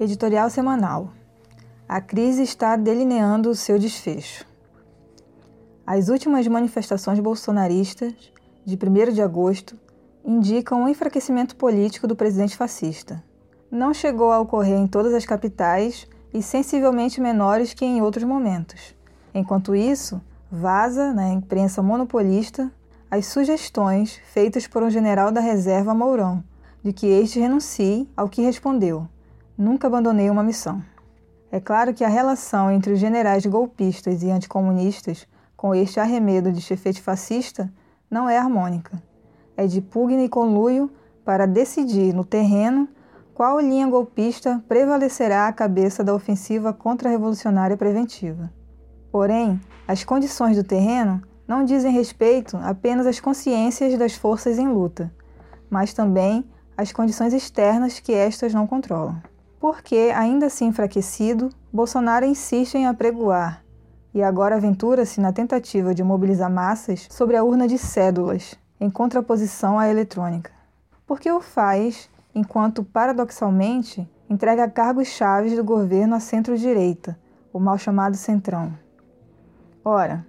Editorial semanal. A crise está delineando o seu desfecho. As últimas manifestações bolsonaristas, de 1 de agosto, indicam o enfraquecimento político do presidente fascista. Não chegou a ocorrer em todas as capitais e sensivelmente menores que em outros momentos. Enquanto isso, vaza, na imprensa monopolista, as sugestões feitas por um general da reserva Mourão de que este renuncie ao que respondeu Nunca abandonei uma missão. É claro que a relação entre os generais golpistas e anticomunistas com este arremedo de chefete fascista não é harmônica. É de pugna e conluio para decidir no terreno qual linha golpista prevalecerá à cabeça da ofensiva contra-revolucionária preventiva. Porém, as condições do terreno não dizem respeito apenas às consciências das forças em luta, mas também às condições externas que estas não controlam porque, ainda assim enfraquecido, Bolsonaro insiste em apregoar e agora aventura-se na tentativa de mobilizar massas sobre a urna de cédulas, em contraposição à eletrônica. Porque o faz enquanto, paradoxalmente, entrega cargos chaves do governo à centro-direita, o mal chamado Centrão. Ora,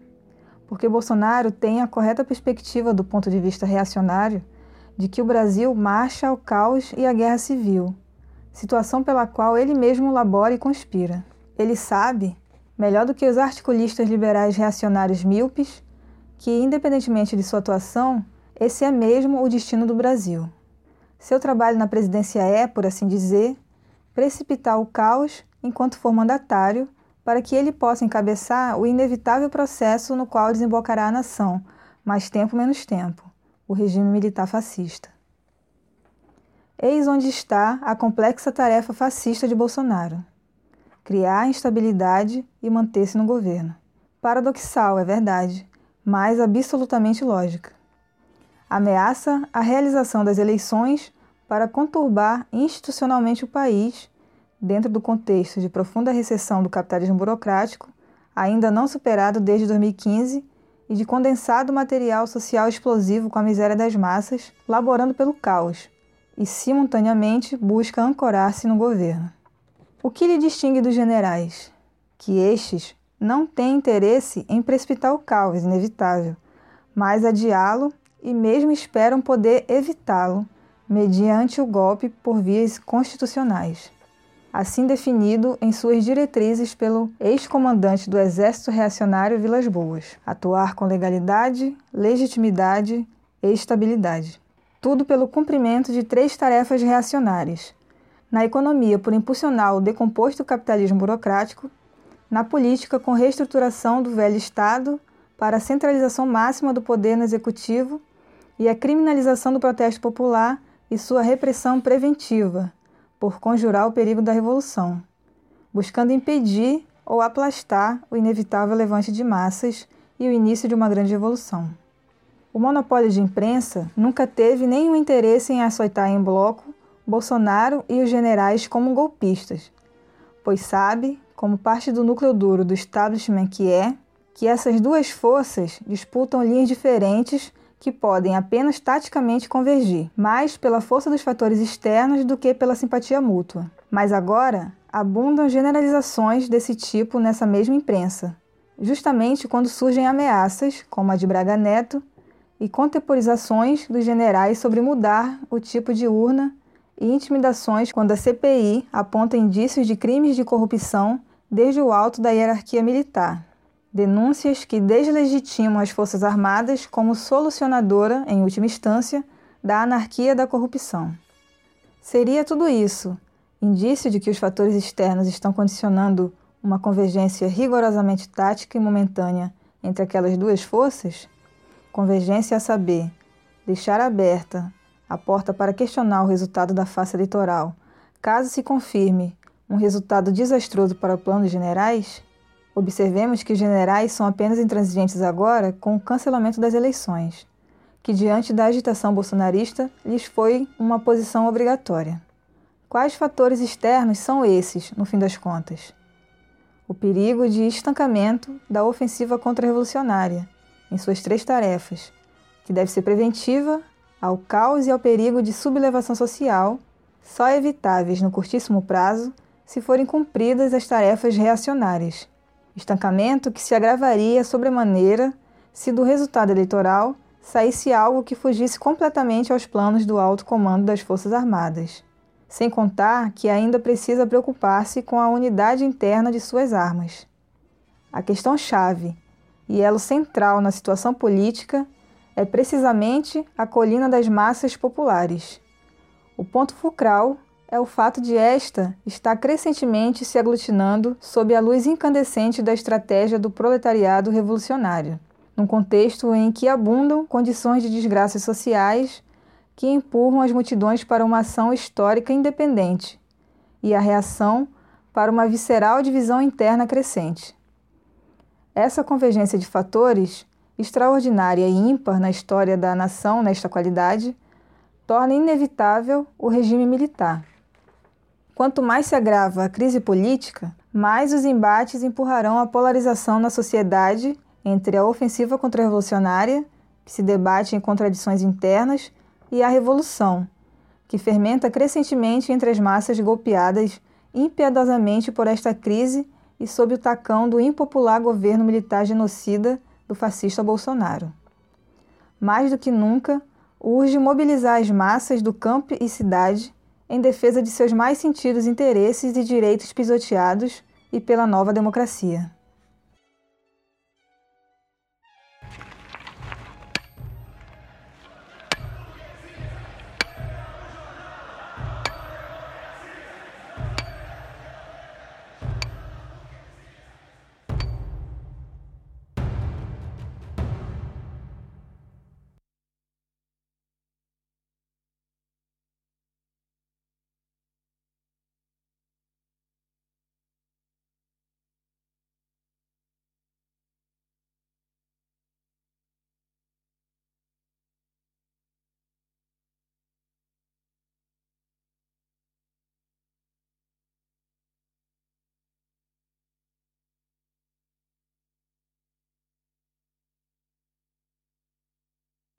porque Bolsonaro tem a correta perspectiva do ponto de vista reacionário de que o Brasil marcha ao caos e à guerra civil, situação pela qual ele mesmo labora e conspira. Ele sabe, melhor do que os articulistas liberais reacionários míopes, que, independentemente de sua atuação, esse é mesmo o destino do Brasil. Seu trabalho na presidência é, por assim dizer, precipitar o caos enquanto for mandatário para que ele possa encabeçar o inevitável processo no qual desembocará a nação, mais tempo menos tempo, o regime militar fascista. Eis onde está a complexa tarefa fascista de Bolsonaro: criar instabilidade e manter-se no governo. Paradoxal, é verdade, mas absolutamente lógica. Ameaça a realização das eleições para conturbar institucionalmente o país, dentro do contexto de profunda recessão do capitalismo burocrático, ainda não superado desde 2015, e de condensado material social explosivo com a miséria das massas, laborando pelo caos, e, simultaneamente, busca ancorar-se no governo. O que lhe distingue dos generais? Que estes não têm interesse em precipitar o caos inevitável, mas adiá-lo e mesmo esperam poder evitá-lo mediante o golpe por vias constitucionais. Assim definido em suas diretrizes pelo ex-comandante do Exército Reacionário Vilas Boas: atuar com legalidade, legitimidade e estabilidade tudo pelo cumprimento de três tarefas reacionárias: na economia, por impulsionar o decomposto capitalismo burocrático, na política, com reestruturação do velho Estado para a centralização máxima do poder no executivo. E a criminalização do protesto popular e sua repressão preventiva, por conjurar o perigo da revolução, buscando impedir ou aplastar o inevitável levante de massas e o início de uma grande revolução. O monopólio de imprensa nunca teve nenhum interesse em açoitar em bloco Bolsonaro e os generais como golpistas, pois sabe, como parte do núcleo duro do establishment que é, que essas duas forças disputam linhas diferentes que podem apenas taticamente convergir, mais pela força dos fatores externos do que pela simpatia mútua. Mas agora abundam generalizações desse tipo nessa mesma imprensa, justamente quando surgem ameaças, como a de Braga Neto, e contemporizações dos generais sobre mudar o tipo de urna e intimidações quando a CPI aponta indícios de crimes de corrupção desde o alto da hierarquia militar. Denúncias que deslegitimam as Forças Armadas como solucionadora, em última instância, da anarquia da corrupção. Seria tudo isso indício de que os fatores externos estão condicionando uma convergência rigorosamente tática e momentânea entre aquelas duas forças? Convergência a saber, deixar aberta a porta para questionar o resultado da face eleitoral, caso se confirme um resultado desastroso para o plano dos generais? Observemos que os generais são apenas intransigentes agora com o cancelamento das eleições que, diante da agitação bolsonarista, lhes foi uma posição obrigatória. Quais fatores externos são esses, no fim das contas? O perigo de estancamento da ofensiva contra-revolucionária, em suas três tarefas, que deve ser preventiva ao caos e ao perigo de sublevação social, só evitáveis no curtíssimo prazo se forem cumpridas as tarefas reacionárias. Estancamento que se agravaria sobremaneira se do resultado eleitoral saísse algo que fugisse completamente aos planos do alto comando das Forças Armadas. Sem contar que ainda precisa preocupar-se com a unidade interna de suas armas. A questão-chave e elo central na situação política é precisamente a colina das massas populares. O ponto fulcral é o fato de esta estar crescentemente se aglutinando sob a luz incandescente da estratégia do proletariado revolucionário num contexto em que abundam condições de desgraças sociais que empurram as multidões para uma ação histórica independente e a reação para uma visceral divisão interna crescente. Essa convergência de fatores, extraordinária e ímpar na história da nação nesta qualidade, torna inevitável o regime militar. Quanto mais se agrava a crise política, mais os embates empurrarão a polarização na sociedade entre a ofensiva contra-revolucionária, que se debate em contradições internas, e a revolução, que fermenta crescentemente entre as massas golpeadas impiedosamente por esta crise e sob o tacão do impopular governo militar genocida do fascista Bolsonaro. Mais do que nunca, urge mobilizar as massas do campo e cidade em defesa de seus mais sentidos interesses e direitos pisoteados e pela nova democracia.